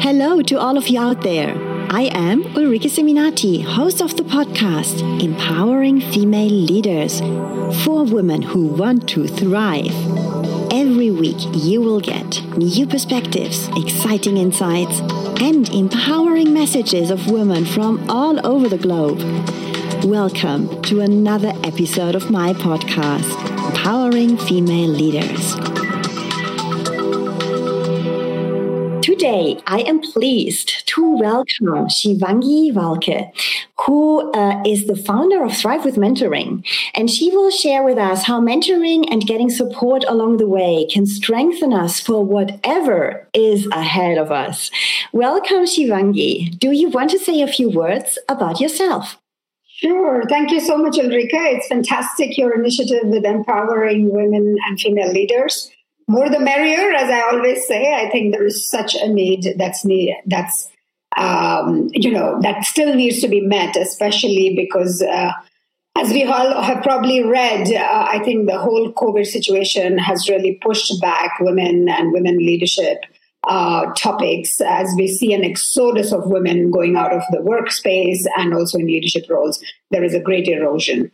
Hello to all of you out there. I am Ulrike Seminati, host of the podcast Empowering Female Leaders for women who want to thrive. Every week, you will get new perspectives, exciting insights, and empowering messages of women from all over the globe. Welcome to another episode of my podcast, Empowering Female Leaders. Today, I am pleased to welcome Shivangi Walke, who uh, is the founder of Thrive with Mentoring. And she will share with us how mentoring and getting support along the way can strengthen us for whatever is ahead of us. Welcome, Shivangi. Do you want to say a few words about yourself? Sure. Thank you so much, Ulrike. It's fantastic, your initiative with empowering women and female leaders more the merrier, as I always say. I think there is such a need that's need that's um, you know that still needs to be met, especially because. Uh, as we all have probably read, uh, I think the whole COVID situation has really pushed back women and women leadership uh, topics as we see an exodus of women going out of the workspace and also in leadership roles. There is a great erosion.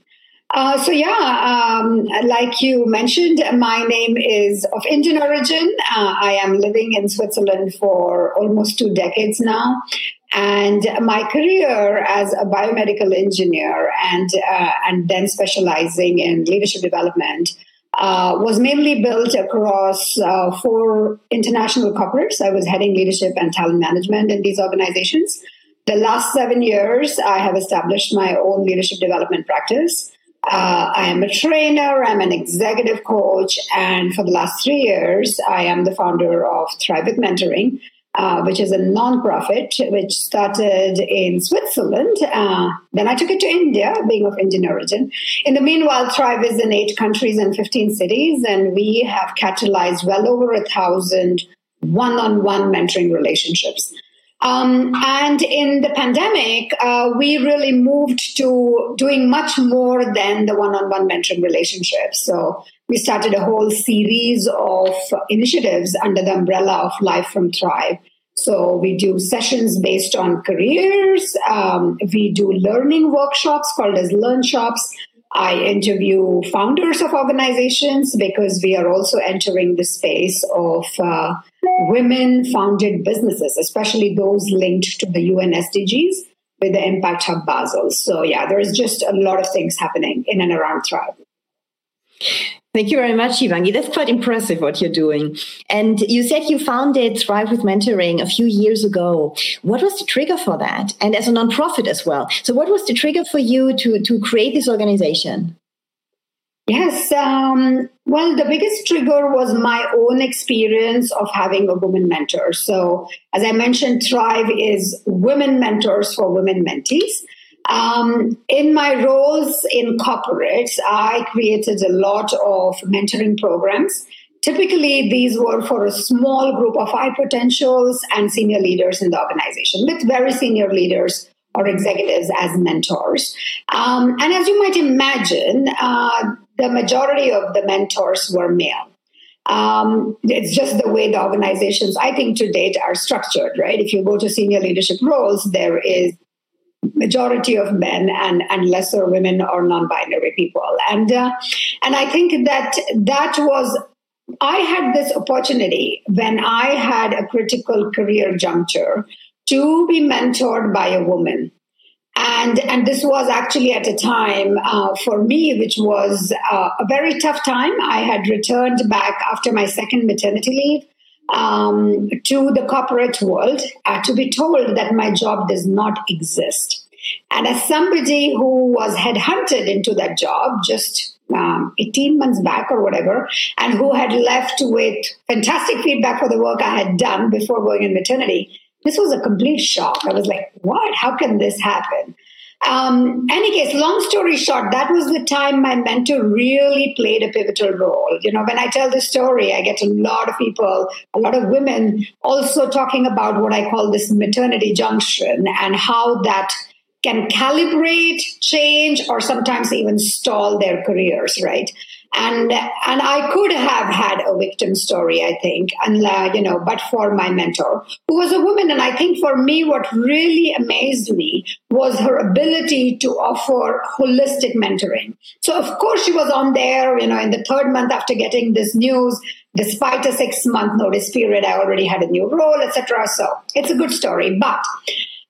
Uh, so yeah, um, like you mentioned, my name is of Indian origin. Uh, I am living in Switzerland for almost two decades now, and my career as a biomedical engineer and uh, and then specializing in leadership development. Uh, was mainly built across uh, four international corporates. I was heading leadership and talent management in these organizations. The last seven years, I have established my own leadership development practice. Uh, I am a trainer, I'm an executive coach, and for the last three years, I am the founder of Thrive with Mentoring, uh, which is a nonprofit which started in Switzerland. Uh, then I took it to India, being of Indian origin. In the meanwhile, Thrive is in eight countries and 15 cities, and we have catalyzed well over a thousand one on one mentoring relationships. Um, and in the pandemic, uh, we really moved to doing much more than the one on one mentoring relationship. So we started a whole series of initiatives under the umbrella of Life from Thrive. So we do sessions based on careers. Um, we do learning workshops called as Learn Shops. I interview founders of organizations because we are also entering the space of uh, women founded businesses, especially those linked to the UN SDGs with the Impact Hub Basel. So, yeah, there's just a lot of things happening in and around Thrive. Thank you very much, Shivangi. That's quite impressive what you're doing. And you said you founded Thrive with Mentoring a few years ago. What was the trigger for that? And as a nonprofit as well. So, what was the trigger for you to, to create this organization? Yes. Um, well, the biggest trigger was my own experience of having a woman mentor. So, as I mentioned, Thrive is women mentors for women mentees. Um, in my roles in corporates, I created a lot of mentoring programs. Typically, these were for a small group of high potentials and senior leaders in the organization, with very senior leaders or executives as mentors. Um, and as you might imagine, uh, the majority of the mentors were male. Um, it's just the way the organizations, I think, to date are structured, right? If you go to senior leadership roles, there is majority of men and, and lesser women or non-binary people. And uh, and I think that that was I had this opportunity when I had a critical career juncture to be mentored by a woman. And and this was actually at a time uh, for me which was uh, a very tough time. I had returned back after my second maternity leave um, to the corporate world uh, to be told that my job does not exist and as somebody who was headhunted into that job just um, 18 months back or whatever, and who had left with fantastic feedback for the work I had done before going in maternity, this was a complete shock. I was like, what? How can this happen? Um, any case, long story short, that was the time my mentor really played a pivotal role. You know, when I tell this story, I get a lot of people, a lot of women also talking about what I call this maternity junction and how that can calibrate, change, or sometimes even stall their careers, right? and and I could have had a victim story, I think, and uh, you know, but for my mentor, who was a woman, and I think for me, what really amazed me was her ability to offer holistic mentoring. So of course, she was on there, you know, in the third month after getting this news, despite a six month notice period, I already had a new role, etc. So it's a good story, but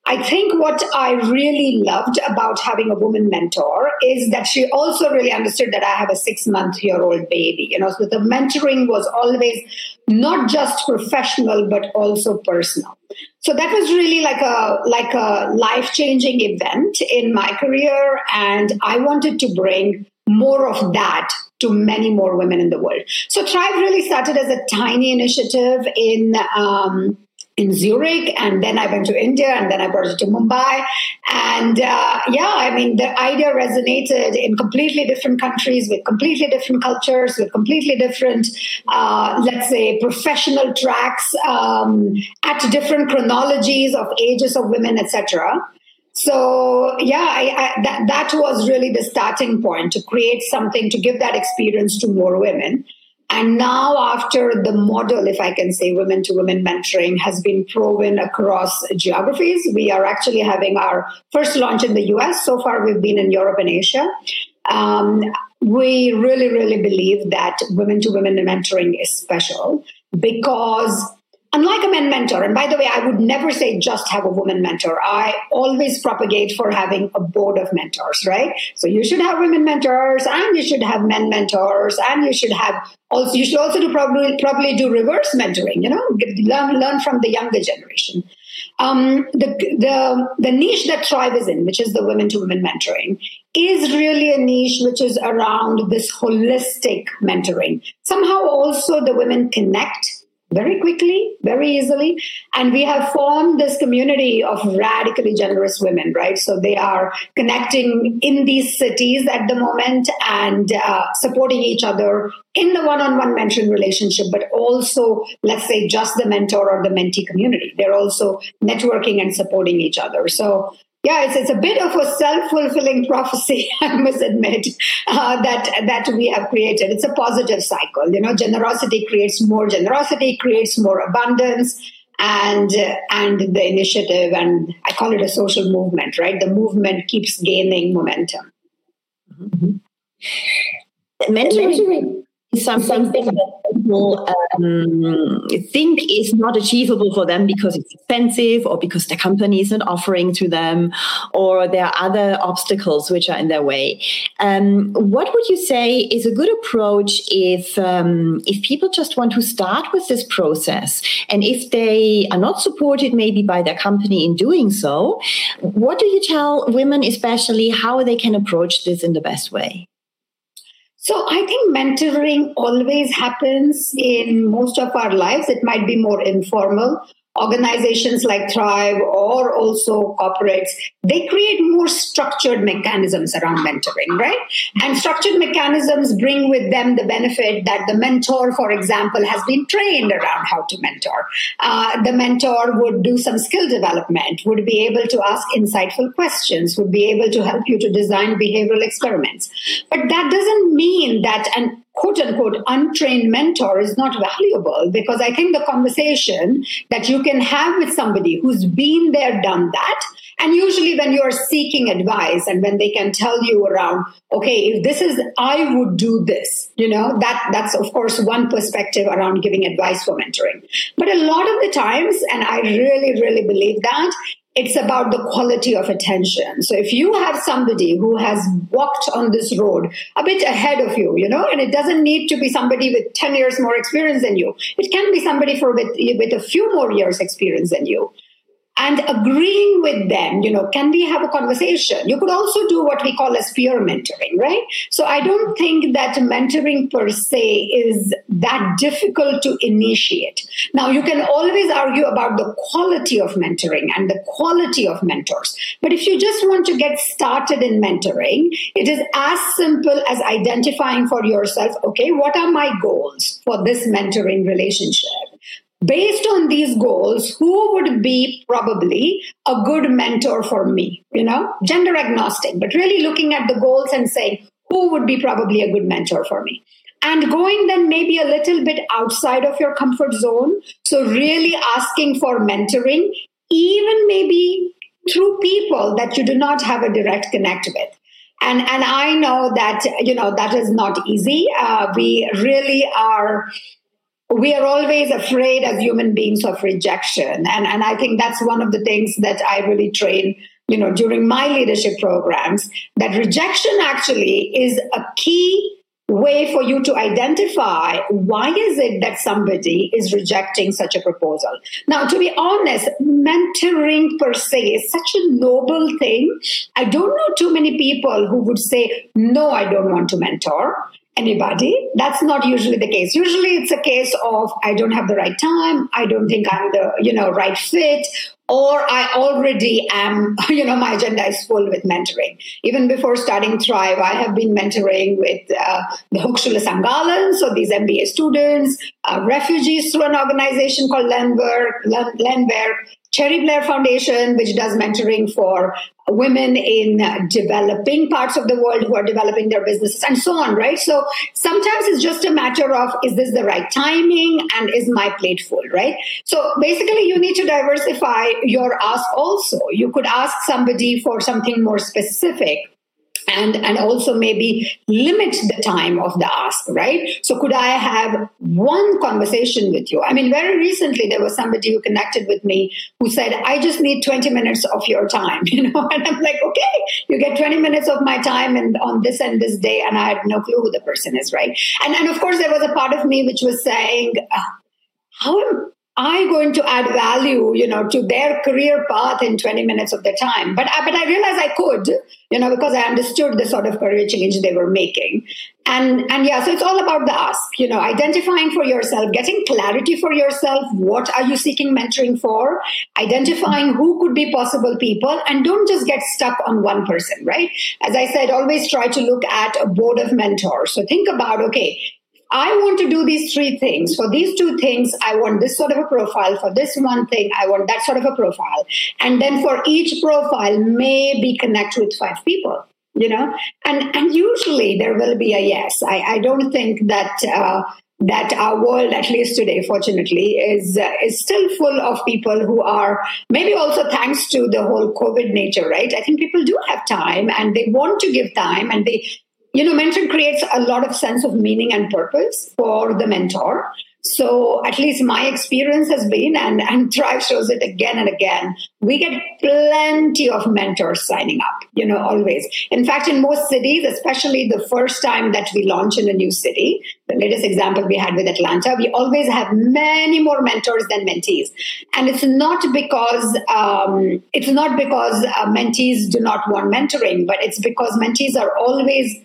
I think what I really loved about having a woman mentor is that she also really understood that I have a six month year old baby. You know, so the mentoring was always not just professional but also personal. So that was really like a like a life changing event in my career, and I wanted to bring more of that to many more women in the world. So Thrive really started as a tiny initiative in. Um, in Zurich, and then I went to India, and then I brought it to Mumbai. And uh, yeah, I mean, the idea resonated in completely different countries with completely different cultures, with completely different, uh, let's say, professional tracks um, at different chronologies of ages of women, etc. So yeah, I, I, that that was really the starting point to create something to give that experience to more women. And now, after the model, if I can say, women to women mentoring has been proven across geographies, we are actually having our first launch in the US. So far, we've been in Europe and Asia. Um, we really, really believe that women to women mentoring is special because unlike a men mentor, and by the way, I would never say just have a woman mentor. I always propagate for having a board of mentors, right? So you should have women mentors and you should have men mentors and you should have also, you should also do probably, probably do reverse mentoring, you know, learn, learn from the younger generation. Um, the, the, the niche that Thrive is in, which is the women to women mentoring, is really a niche which is around this holistic mentoring. Somehow also the women connect very quickly, very easily. And we have formed this community of radically generous women, right? So they are connecting in these cities at the moment and uh, supporting each other in the one on one mentoring relationship, but also, let's say, just the mentor or the mentee community. They're also networking and supporting each other. So yeah, it's, it's a bit of a self fulfilling prophecy, I must admit, uh, that that we have created. It's a positive cycle. You know, generosity creates more generosity, creates more abundance, and uh, and the initiative, and I call it a social movement. Right, the movement keeps gaining momentum. Mm-hmm. Mentoring something that people um, think is not achievable for them because it's expensive or because the company is not offering to them or there are other obstacles which are in their way. Um, what would you say is a good approach if um, if people just want to start with this process and if they are not supported maybe by their company in doing so? What do you tell women, especially, how they can approach this in the best way? So I think mentoring always happens in most of our lives. It might be more informal organizations like Thrive or also corporates, they create more structured mechanisms around mentoring, right? And structured mechanisms bring with them the benefit that the mentor, for example, has been trained around how to mentor. Uh, the mentor would do some skill development, would be able to ask insightful questions, would be able to help you to design behavioral experiments. But that doesn't mean that an quote unquote untrained mentor is not valuable because I think the conversation that you can have with somebody who's been there, done that, and usually when you're seeking advice and when they can tell you around, okay, if this is, I would do this, you know, that, that's of course one perspective around giving advice for mentoring. But a lot of the times, and I really, really believe that it's about the quality of attention. So if you have somebody who has walked on this road a bit ahead of you, you know, and it doesn't need to be somebody with 10 years more experience than you. It can be somebody for with, with a few more years experience than you and agreeing with them you know can we have a conversation? You could also do what we call as peer mentoring right? So i don't think that mentoring per se is that difficult to initiate. Now you can always argue about the quality of mentoring and the quality of mentors but if you just want to get started in mentoring it is as simple as identifying for yourself okay what are my goals for this mentoring relationship based on these goals, who would be probably a good mentor for me? You know, gender agnostic, but really looking at the goals and saying, who would be probably a good mentor for me? And going then maybe a little bit outside of your comfort zone. So really asking for mentoring even maybe through people that you do not have a direct connect with. And and i know that you know that is not easy. Uh, we really are we are always afraid as human beings of rejection. And and i think that's one of the things that i really train you know during my leadership programs that rejection actually is a key way for you to identify why is it that somebody is rejecting such a proposal. Now to be honest mentoring per se is such a noble thing. I don't know too many people who would say no i don't want to mentor anybody that's not usually the case usually it's a case of i don't have the right time i don't think i'm the you know right fit or I already am, you know, my agenda is full with mentoring. Even before starting Thrive, I have been mentoring with uh, the Hochschule St. Gallen, so these MBA students, uh, refugees through an organization called Lemberg, Lemberg, Cherie Blair Foundation, which does mentoring for women in developing parts of the world who are developing their businesses and so on, right? So sometimes it's just a matter of is this the right timing and is my plate full, right? So basically, you need to diversify your ask also. You could ask somebody for something more specific and and also maybe limit the time of the ask right? So could i have one conversation with you? I mean very recently there was somebody who connected with me who said i just need 20 minutes of your time you know? And i'm like okay you get 20 minutes of my time and on this and this day and i had no clue who the person is right? And and of course there was a part of me which was saying uh, how am I going to add value, you know, to their career path in 20 minutes of their time? But, I, but I realized I could, you know, because I understood the sort of career change they were making. And, and yeah, so it's all about the ask, you know, identifying for yourself, getting clarity for yourself. What are you seeking mentoring for? Identifying who could be possible people and don't just get stuck on one person, right? As I said, always try to look at a board of mentors. So think about, okay, I want to do these three things. For these two things, I want this sort of a profile. For this one thing, I want that sort of a profile. And then for each profile, maybe connect with five people. You know, and and usually there will be a yes. I, I don't think that uh, that our world, at least today, fortunately, is uh, is still full of people who are maybe also thanks to the whole COVID nature, right? I think people do have time and they want to give time and they you know, mentoring creates a lot of sense of meaning and purpose for the mentor. So at least my experience has been, and, and Thrive shows it again and again, we get plenty of mentors signing up, you know, always. In fact, in most cities, especially the first time that we launch in a new city, the latest example we had with Atlanta, we always have many more mentors than mentees. And it's not because, um, it's not because uh, mentees do not want mentoring, but it's because mentees are always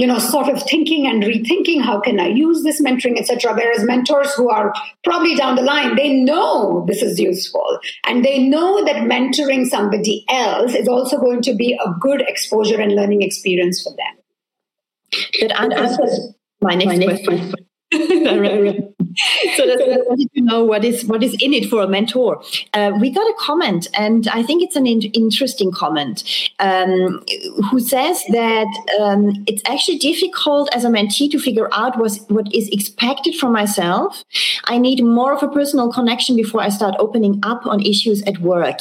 you know, sort of thinking and rethinking how can I use this mentoring, etc. Whereas mentors who are probably down the line, they know this is useful and they know that mentoring somebody else is also going to be a good exposure and learning experience for them. That answers my next, my next question. question. so that's I wanted to know what is what is in it for a mentor. Uh, we got a comment, and I think it's an in- interesting comment, um, who says that um, it's actually difficult as a mentee to figure out what what is expected from myself. I need more of a personal connection before I start opening up on issues at work,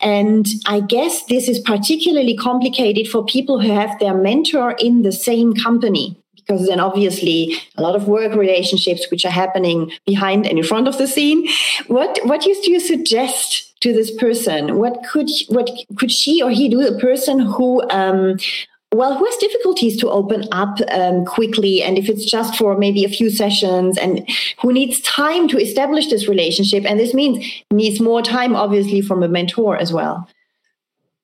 and I guess this is particularly complicated for people who have their mentor in the same company because then obviously a lot of work relationships which are happening behind and in front of the scene. What what used you suggest to this person? What could what could she or he do a person who um, well, who has difficulties to open up um, quickly, and if it's just for maybe a few sessions, and who needs time to establish this relationship, and this means needs more time, obviously, from a mentor as well.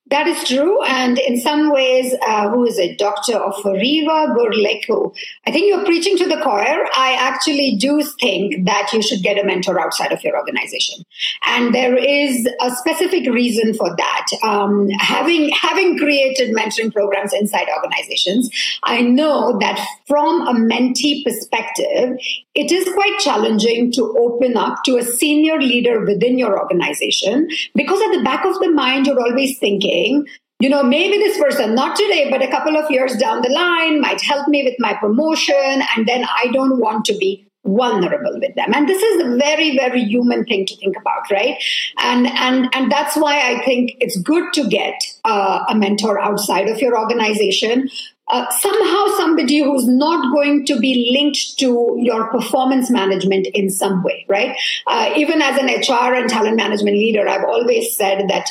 That is true. And in some ways, uh, who is it? Dr. Oforiva Gurleku. I think you're preaching to the choir. I actually do think that you should get a mentor outside of your organization. And there is a specific reason for that. Um, having, having created mentoring programs inside organizations, I know that from a mentee perspective, it is quite challenging to open up to a senior leader within your organization because at the back of the mind, you're always thinking, you know, maybe this person, not today, but a couple of years down the line, might help me with my promotion. And then I don't want to be vulnerable with them and this is a very very human thing to think about right and and and that's why i think it's good to get uh, a mentor outside of your organization uh, somehow somebody who's not going to be linked to your performance management in some way, right? Uh, even as an HR and talent management leader, I've always said that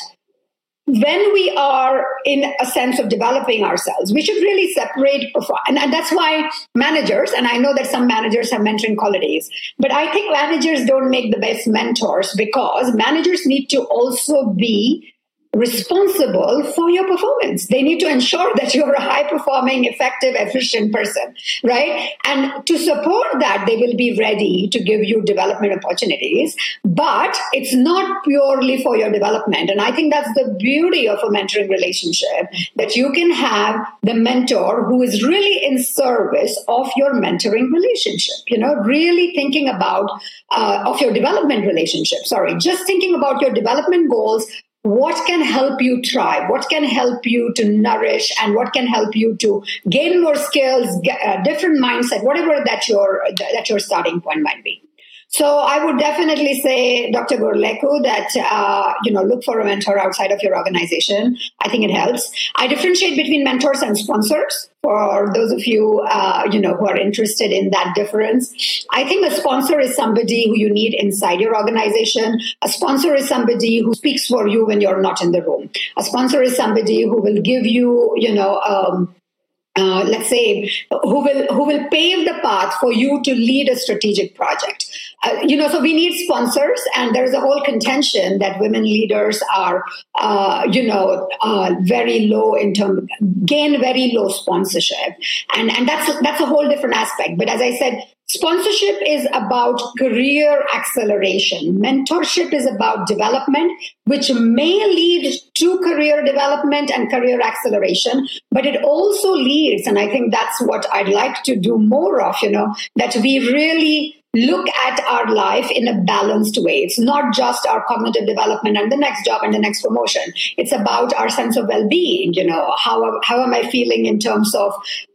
when we are in a sense of developing ourselves, we should really separate perform. And, and that's why managers, and I know that some managers have mentoring qualities, but I think managers don't make the best mentors because managers need to also be responsible for your performance. They need to ensure that you're a high performing, effective, efficient person, right? And to support that, they will be ready to give you development opportunities, but it's not purely for your development. And I think that's the beauty of a mentoring relationship that you can have the mentor who is really in service of your mentoring relationship, you know, really thinking about uh, of your development relationship. Sorry, just thinking about your development goals what can help you thrive what can help you to nourish and what can help you to gain more skills get a different mindset whatever that your that your starting point might be so I would definitely say, Dr. Gurleku, that uh, you know look for a mentor outside of your organization. I think it helps. I differentiate between mentors and sponsors. For those of you uh, you know who are interested in that difference, I think a sponsor is somebody who you need inside your organization. A sponsor is somebody who speaks for you when you're not in the room. A sponsor is somebody who will give you you know. Um, uh, let's say who will who will pave the path for you to lead a strategic project. Uh, you know so we need sponsors and there's a whole contention that women leaders are uh, you know uh, very low in terms gain very low sponsorship. And and that's that's a whole different aspect. But as i said Sponsorship is about career acceleration. Mentorship is about development, which may lead to career development and career acceleration, but it also leads, and I think that's what I'd like to do more of, you know, that we really look at our life in a balanced way. It's not just our cognitive development and the next job and the next promotion. It's about our sense of well-being. You know, how how am I feeling in terms of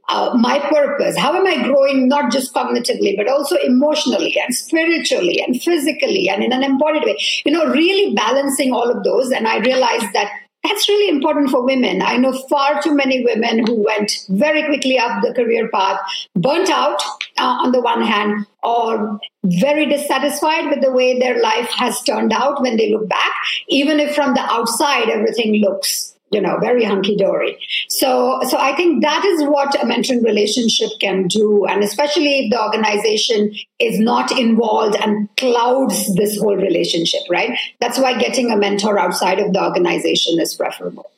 uh, my purpose? How am I growing not just cognitively, but also emotionally and spiritually and physically and in an embodied way? You know, really balancing all of those. And I realized that that's really important for women. I know far too many women who went very quickly up the career path, burnt out uh, on the one hand, or very dissatisfied with the way their life has turned out when they look back, even if from the outside everything looks you know, very hunky dory. So, so I think that is what a mentoring relationship can do. And especially if the organization is not involved and clouds this whole relationship, right? That's why getting a mentor outside of the organization is preferable.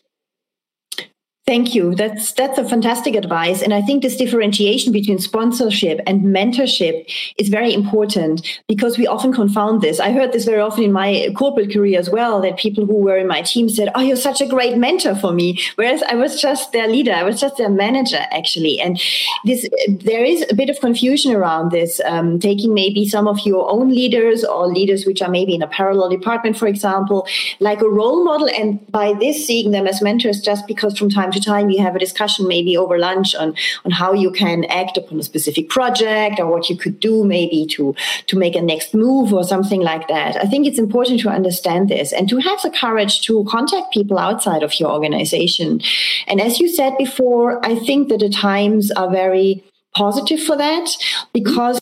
Thank you. That's that's a fantastic advice, and I think this differentiation between sponsorship and mentorship is very important because we often confound this. I heard this very often in my corporate career as well. That people who were in my team said, "Oh, you're such a great mentor for me," whereas I was just their leader. I was just their manager, actually. And this there is a bit of confusion around this. Um, taking maybe some of your own leaders or leaders which are maybe in a parallel department, for example, like a role model, and by this seeing them as mentors just because from time to time you have a discussion maybe over lunch on on how you can act upon a specific project or what you could do maybe to to make a next move or something like that. I think it's important to understand this and to have the courage to contact people outside of your organization. And as you said before i think that the times are very positive for that because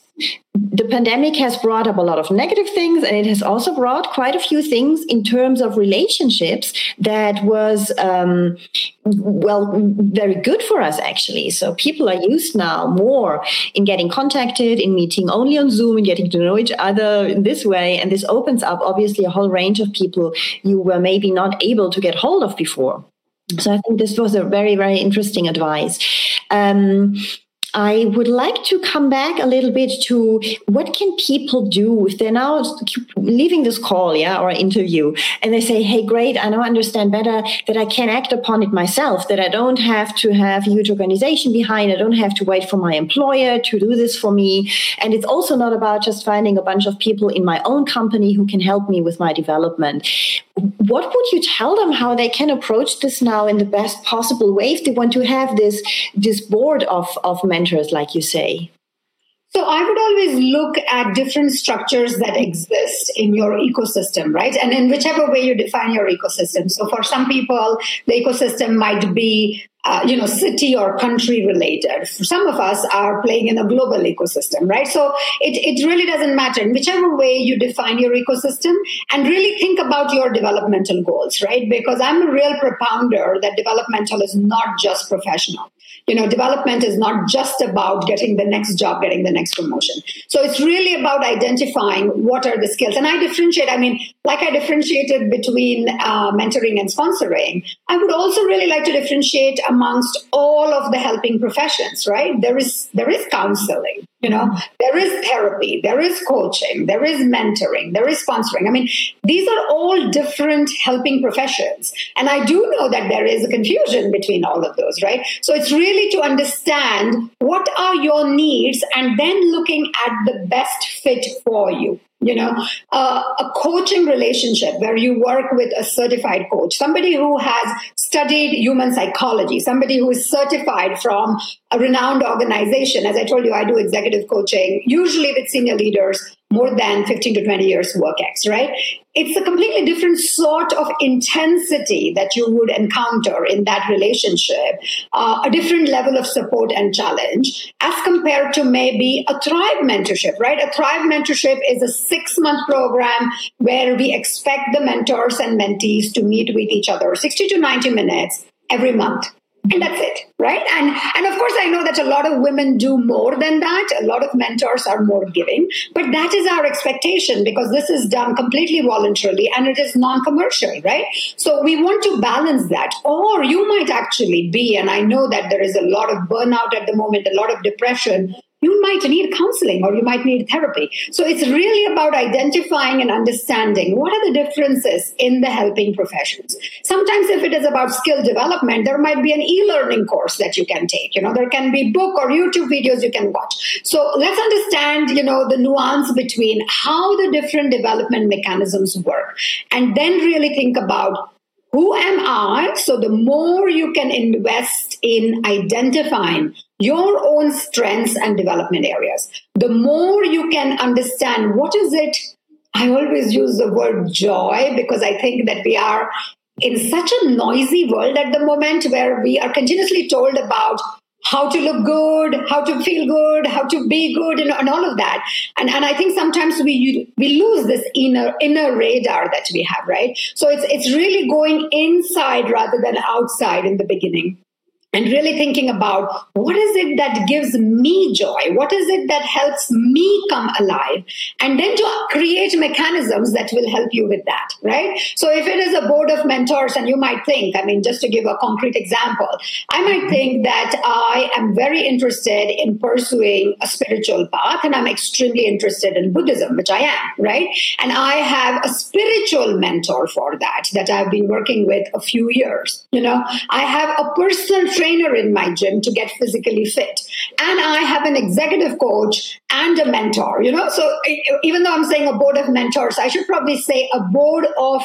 the pandemic has brought up a lot of negative things and it has also brought quite a few things in terms of relationships that was um, well very good for us actually. So people are used now more in getting contacted in meeting only on zoom and getting to know each other in this way and this opens up obviously a whole range of people you were maybe not able to get hold of before. So i think this was a very very interesting advice. Um, I would like to come back a little bit to what can people do if they're now leaving this call, yeah, or interview, and they say, "Hey, great, I now understand better that I can act upon it myself. That I don't have to have a huge organization behind. I don't have to wait for my employer to do this for me. And it's also not about just finding a bunch of people in my own company who can help me with my development." What would you tell them how they can approach this now in the best possible way if they want to have this this board of of mentors, like you say? So I would always look at different structures that exist in your ecosystem, right? And in whichever way you define your ecosystem. So for some people, the ecosystem might be uh, you know, city or country related. Some of us are playing in a global ecosystem, right? So it, it really doesn't matter. In whichever way you define your ecosystem and really think about your developmental goals, right? Because I'm a real propounder that developmental is not just professional. You know, development is not just about getting the next job, getting the next promotion. So it's really about identifying what are the skills. And I differentiate, I mean, like I differentiated between uh, mentoring and sponsoring, I would also really like to differentiate amongst all of the helping professions, right? There is there is counseling, you know, there is therapy, there is coaching, there is mentoring, there is sponsoring. I mean, these are all different helping professions. And I do know that there is a confusion between all of those, right? So it's really to understand what are your needs and then looking at the best fit for you you know uh, a coaching relationship where you work with a certified coach somebody who has studied human psychology somebody who is certified from a renowned organization as i told you i do executive coaching usually with senior leaders more than 15 to 20 years work X, right? It's a completely different sort of intensity that you would encounter in that relationship, uh, a different level of support and challenge as compared to maybe a Thrive mentorship, right? A Thrive mentorship is a six month program where we expect the mentors and mentees to meet with each other 60 to 90 minutes every month and that's it right? And and of course i know that a lot of women do more than that. A lot of mentors are more giving. But that is our expectation because this is done completely voluntarily and it is non-commercial right? So we want to balance that. Or you might actually be and i know that there is a lot of burnout at the moment a lot of depression you might need counseling or you might need therapy. So it's really about identifying and understanding what are the differences in the helping professions. Sometimes if it is about skill development, there might be an e-learning course that you can take. You know, there can be book or YouTube videos you can watch. So let's understand, you know, the nuance between how the different development mechanisms work and then really think about who am I? So the more you can invest in identifying your own strengths and development areas, the more you can understand what is it. I always use the word joy because I think that we are in such a noisy world at the moment where we are continuously told about how to look good, how to feel good, how to be good, and, and, all of that. And and I think sometimes we we lose this inner inner radar that we have, right? So it's it's really going inside rather than outside in the beginning and really thinking about what is it that gives me joy? What is it that helps me come alive? And then to create mechanisms that will help you with that, right? So if it is a board of mentors and you might think, I mean, just to give a concrete example, I might mm-hmm. think that I am very interested in pursuing a spiritual path and I'm extremely interested in Buddhism, which I am, right? And I have a spiritual mentor for that, that I've been working with a few years. You know, I have a personal trainer in my gym to get physically fit. And I have an executive coach and a mentor, you know. So even though I'm saying a board of mentors, I should probably say a board of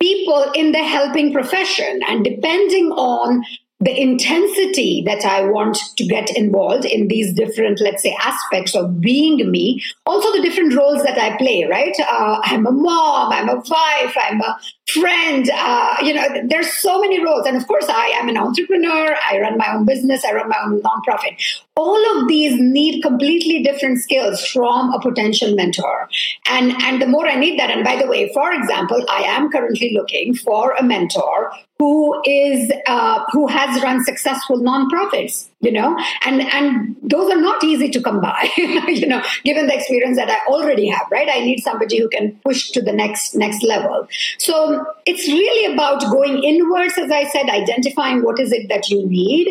people in the helping profession. And depending on the intensity that I want to get involved in these different, let's say, aspects of being me. Also, the different roles that I play, right? Uh, I'm a mom, I'm a wife, I'm a friend. Uh, you know, there's so many roles. And of course, I am an entrepreneur. I run my own business. I run my own nonprofit. All of these need completely different skills from a potential mentor. And, and the more I need that, and by the way, for example, I am currently looking for a mentor who is uh, who has run successful nonprofits you know? And and those are not easy to come by you know given the experience that i already have right? I need somebody who can push to the next next level. So it's really about going inwards as i said identifying what is it that you need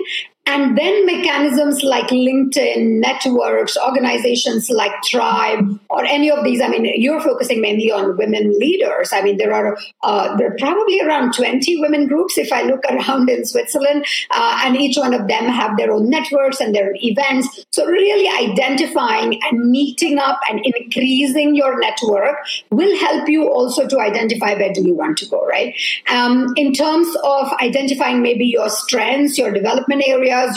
and then mechanisms like LinkedIn, networks, organizations like Thrive, or any of these. I mean, you're focusing mainly on women leaders. I mean, there are uh, there are probably around 20 women groups if I look around in Switzerland, uh, and each one of them have their own networks and their events. So really identifying and meeting up and increasing your network will help you also to identify where do you want to go, right? Um, in terms of identifying maybe your strengths, your development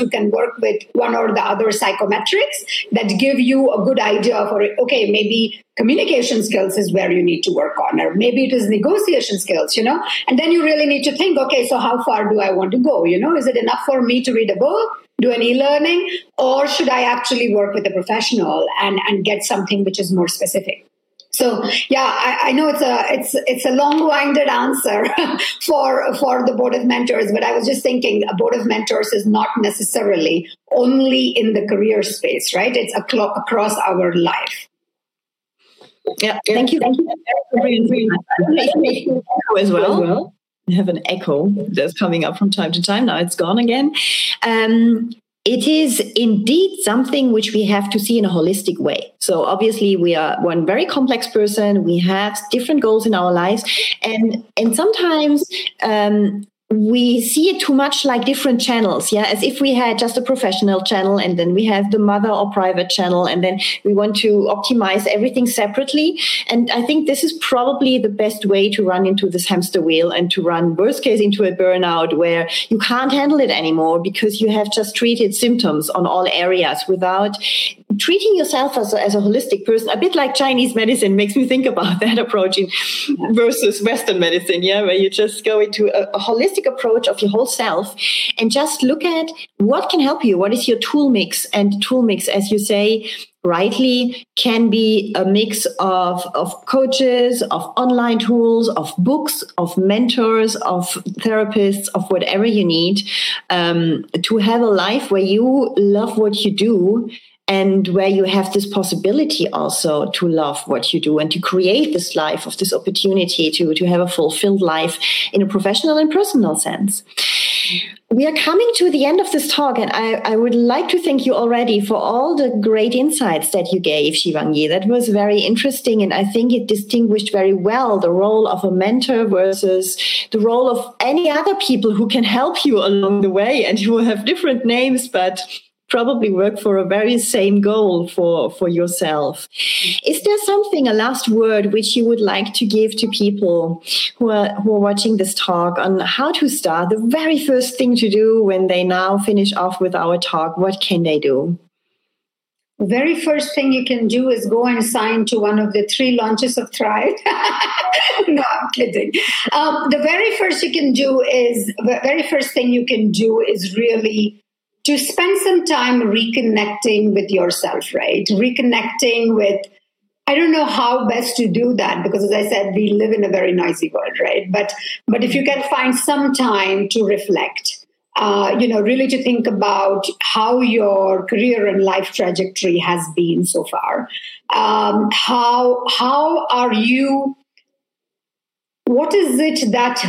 you can work with one or the other psychometrics that give you a good idea for okay, maybe communication skills is where you need to work on, or maybe it is negotiation skills, you know? And then you really need to think, okay, so how far do I want to go? You know, is it enough for me to read a book? do an e-learning or should i actually work with a professional and, and get something which is more specific so yeah, I, I, know it's a it's it's a long-winded answer for for the board of mentors, but I was just thinking a board of mentors is not necessarily only in the career space, right? It's across our life. Yeah, thank you. Thank you. As well. I have an echo that's coming up from time to time. Now it's gone again. Um, it is indeed something which we have to see in a holistic way. So obviously we are one very complex person. We have different goals in our lives, and and sometimes um, we see it too much like different channels yeah? As if we had just a professional channel and then we have the mother or private channel and then we want to optimize everything separately. And i think this is probably the best way to run into this hamster wheel and to run worst case into a burnout where you can't handle it anymore because you have just treated symptoms on all areas without treating yourself as a, as a holistic person. A bit like chinese medicine makes me think about that approach in, versus western medicine yeah? Where you just go into a, a holistic holistic approach of your whole self and just look at what can help you. What is your tool mix? And tool mix, as you say, rightly can be a mix of, of coaches, of online tools, of books, of mentors, of therapists, of whatever you need um, to have a life where you love what you do and where you have this possibility also to love what you do and to create this life of this opportunity to, to have a fulfilled life in a professional and personal sense. We are coming to the end of this talk, and I, I would like to thank you already for all the great insights that you gave, Shivangi. That was very interesting, and I think it distinguished very well the role of a mentor versus the role of any other people who can help you along the way and who have different names, but probably work for a very same goal for, for yourself. Is there something, a last word, which you would like to give to people who are, who are watching this talk on how to start? The very first thing to do when they now finish off with our talk, what can they do? The very first thing you can do is go and sign to one of the three launches of Thrive. no, I'm kidding. Um, the very first you can do is the very first thing you can do is really to spend some time reconnecting with yourself, right? Reconnecting with, I don't know how best to do that because as I said, we live in a very noisy world, right? But but if you can find some time to reflect, uh, you know, really to think about how your career and life trajectory has been so far. Um, how how are you what is it that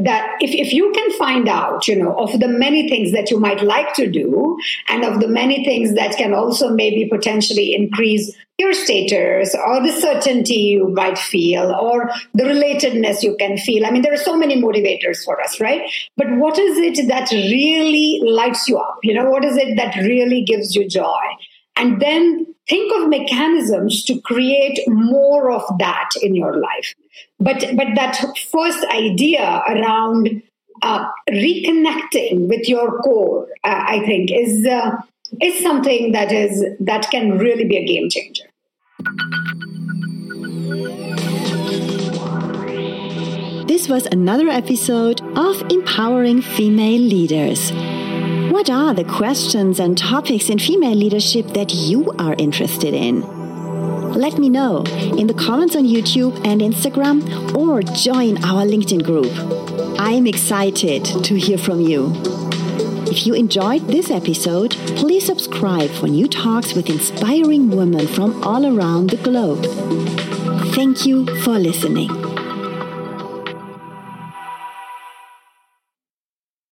that if, if you can find out you know of the many things that you might like to do and of the many things that can also maybe potentially increase your status or the certainty you might feel or the relatedness you can feel. I mean there are so many motivators for us right? But what is it that really lights you up? You know what is it that really gives you joy? And then think of mechanisms to create more of that in your life but but that first idea around uh, reconnecting with your core, uh, I think, is uh, is something that is that can really be a game changer. This was another episode of Empowering Female Leaders. What are the questions and topics in female leadership that you are interested in? Let me know in the comments on YouTube and Instagram or join our LinkedIn group. I'm excited to hear from you. If you enjoyed this episode, please subscribe for new talks with inspiring women from all around the globe. Thank you for listening.